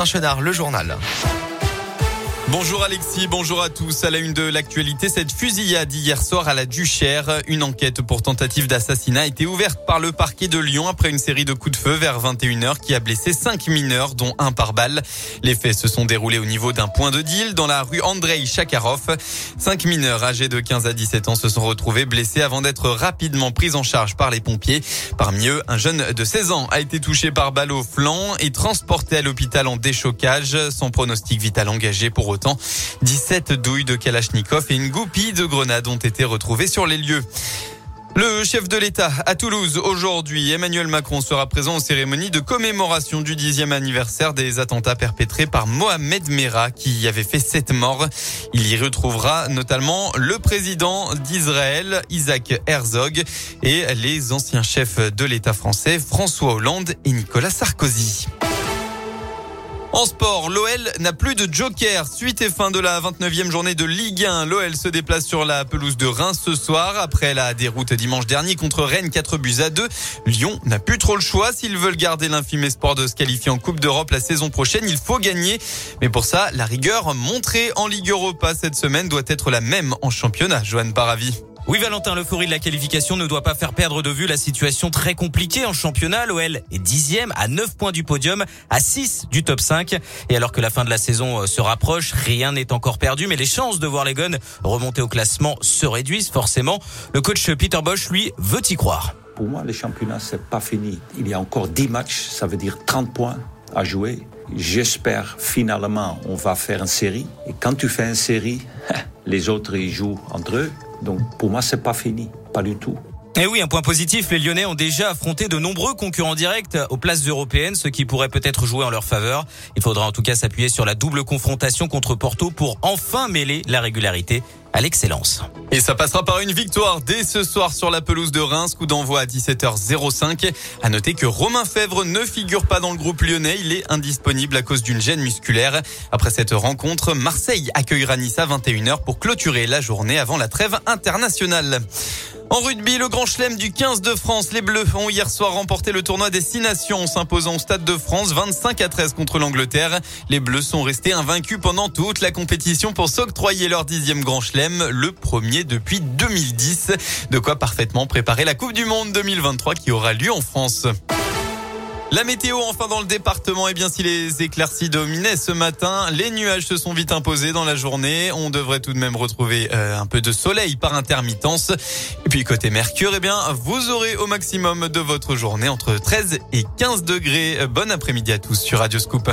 Un chenard, le journal. Bonjour Alexis, bonjour à tous. À la une de l'actualité, cette fusillade hier soir à la Duchère. Une enquête pour tentative d'assassinat a été ouverte par le parquet de Lyon après une série de coups de feu vers 21h qui a blessé cinq mineurs, dont un par balle. Les faits se sont déroulés au niveau d'un point de deal dans la rue Andrei Chakarov. Cinq mineurs âgés de 15 à 17 ans se sont retrouvés blessés avant d'être rapidement pris en charge par les pompiers. Parmi eux, un jeune de 16 ans a été touché par balle au flanc et transporté à l'hôpital en déchocage. Son pronostic vital engagé pour 17 douilles de Kalachnikov et une goupille de grenades ont été retrouvées sur les lieux. Le chef de l'État à Toulouse aujourd'hui, Emmanuel Macron sera présent aux cérémonies de commémoration du dixième anniversaire des attentats perpétrés par Mohamed Merah qui avait fait sept morts. Il y retrouvera notamment le président d'Israël, Isaac Herzog, et les anciens chefs de l'État français, François Hollande et Nicolas Sarkozy. En sport, l'OL n'a plus de joker. Suite et fin de la 29e journée de Ligue 1. L'OL se déplace sur la pelouse de Reims ce soir. Après la déroute dimanche dernier contre Rennes 4 buts à 2. Lyon n'a plus trop le choix. S'ils veulent garder l'infime espoir de se qualifier en Coupe d'Europe la saison prochaine, il faut gagner. Mais pour ça, la rigueur montrée en Ligue Europa cette semaine doit être la même en championnat. Joanne Paravi. Oui, Valentin, l'euphorie de la qualification ne doit pas faire perdre de vue la situation très compliquée en championnat. L'OL est dixième à 9 points du podium, à 6 du top 5. Et alors que la fin de la saison euh, se rapproche, rien n'est encore perdu, mais les chances de voir les Guns remonter au classement se réduisent forcément. Le coach Peter Bosch, lui, veut y croire. Pour moi, le championnat, c'est pas fini. Il y a encore 10 matchs, ça veut dire 30 points à jouer. J'espère finalement on va faire une série. Et quand tu fais une série, les autres ils jouent entre eux. Donc pour moi, c'est pas fini, pas du tout. Et eh oui, un point positif, les Lyonnais ont déjà affronté de nombreux concurrents directs aux places européennes, ce qui pourrait peut-être jouer en leur faveur. Il faudra en tout cas s'appuyer sur la double confrontation contre Porto pour enfin mêler la régularité à l'excellence. Et ça passera par une victoire dès ce soir sur la pelouse de Reims, coup d'envoi à 17h05. À noter que Romain Fèvre ne figure pas dans le groupe lyonnais, il est indisponible à cause d'une gêne musculaire. Après cette rencontre, Marseille accueillera Nice à 21h pour clôturer la journée avant la trêve internationale. En rugby, le grand chelem du 15 de France, les Bleus ont hier soir remporté le tournoi des Six Nations en s'imposant au Stade de France 25 à 13 contre l'Angleterre. Les Bleus sont restés invaincus pendant toute la compétition pour s'octroyer leur dixième grand chelem, le premier depuis 2010. De quoi parfaitement préparer la Coupe du Monde 2023 qui aura lieu en France. La météo enfin dans le département, et eh bien si les éclaircies dominaient ce matin, les nuages se sont vite imposés dans la journée. On devrait tout de même retrouver euh, un peu de soleil par intermittence. Et puis côté Mercure, eh bien vous aurez au maximum de votre journée entre 13 et 15 degrés. Bon après-midi à tous sur Radio Scoop.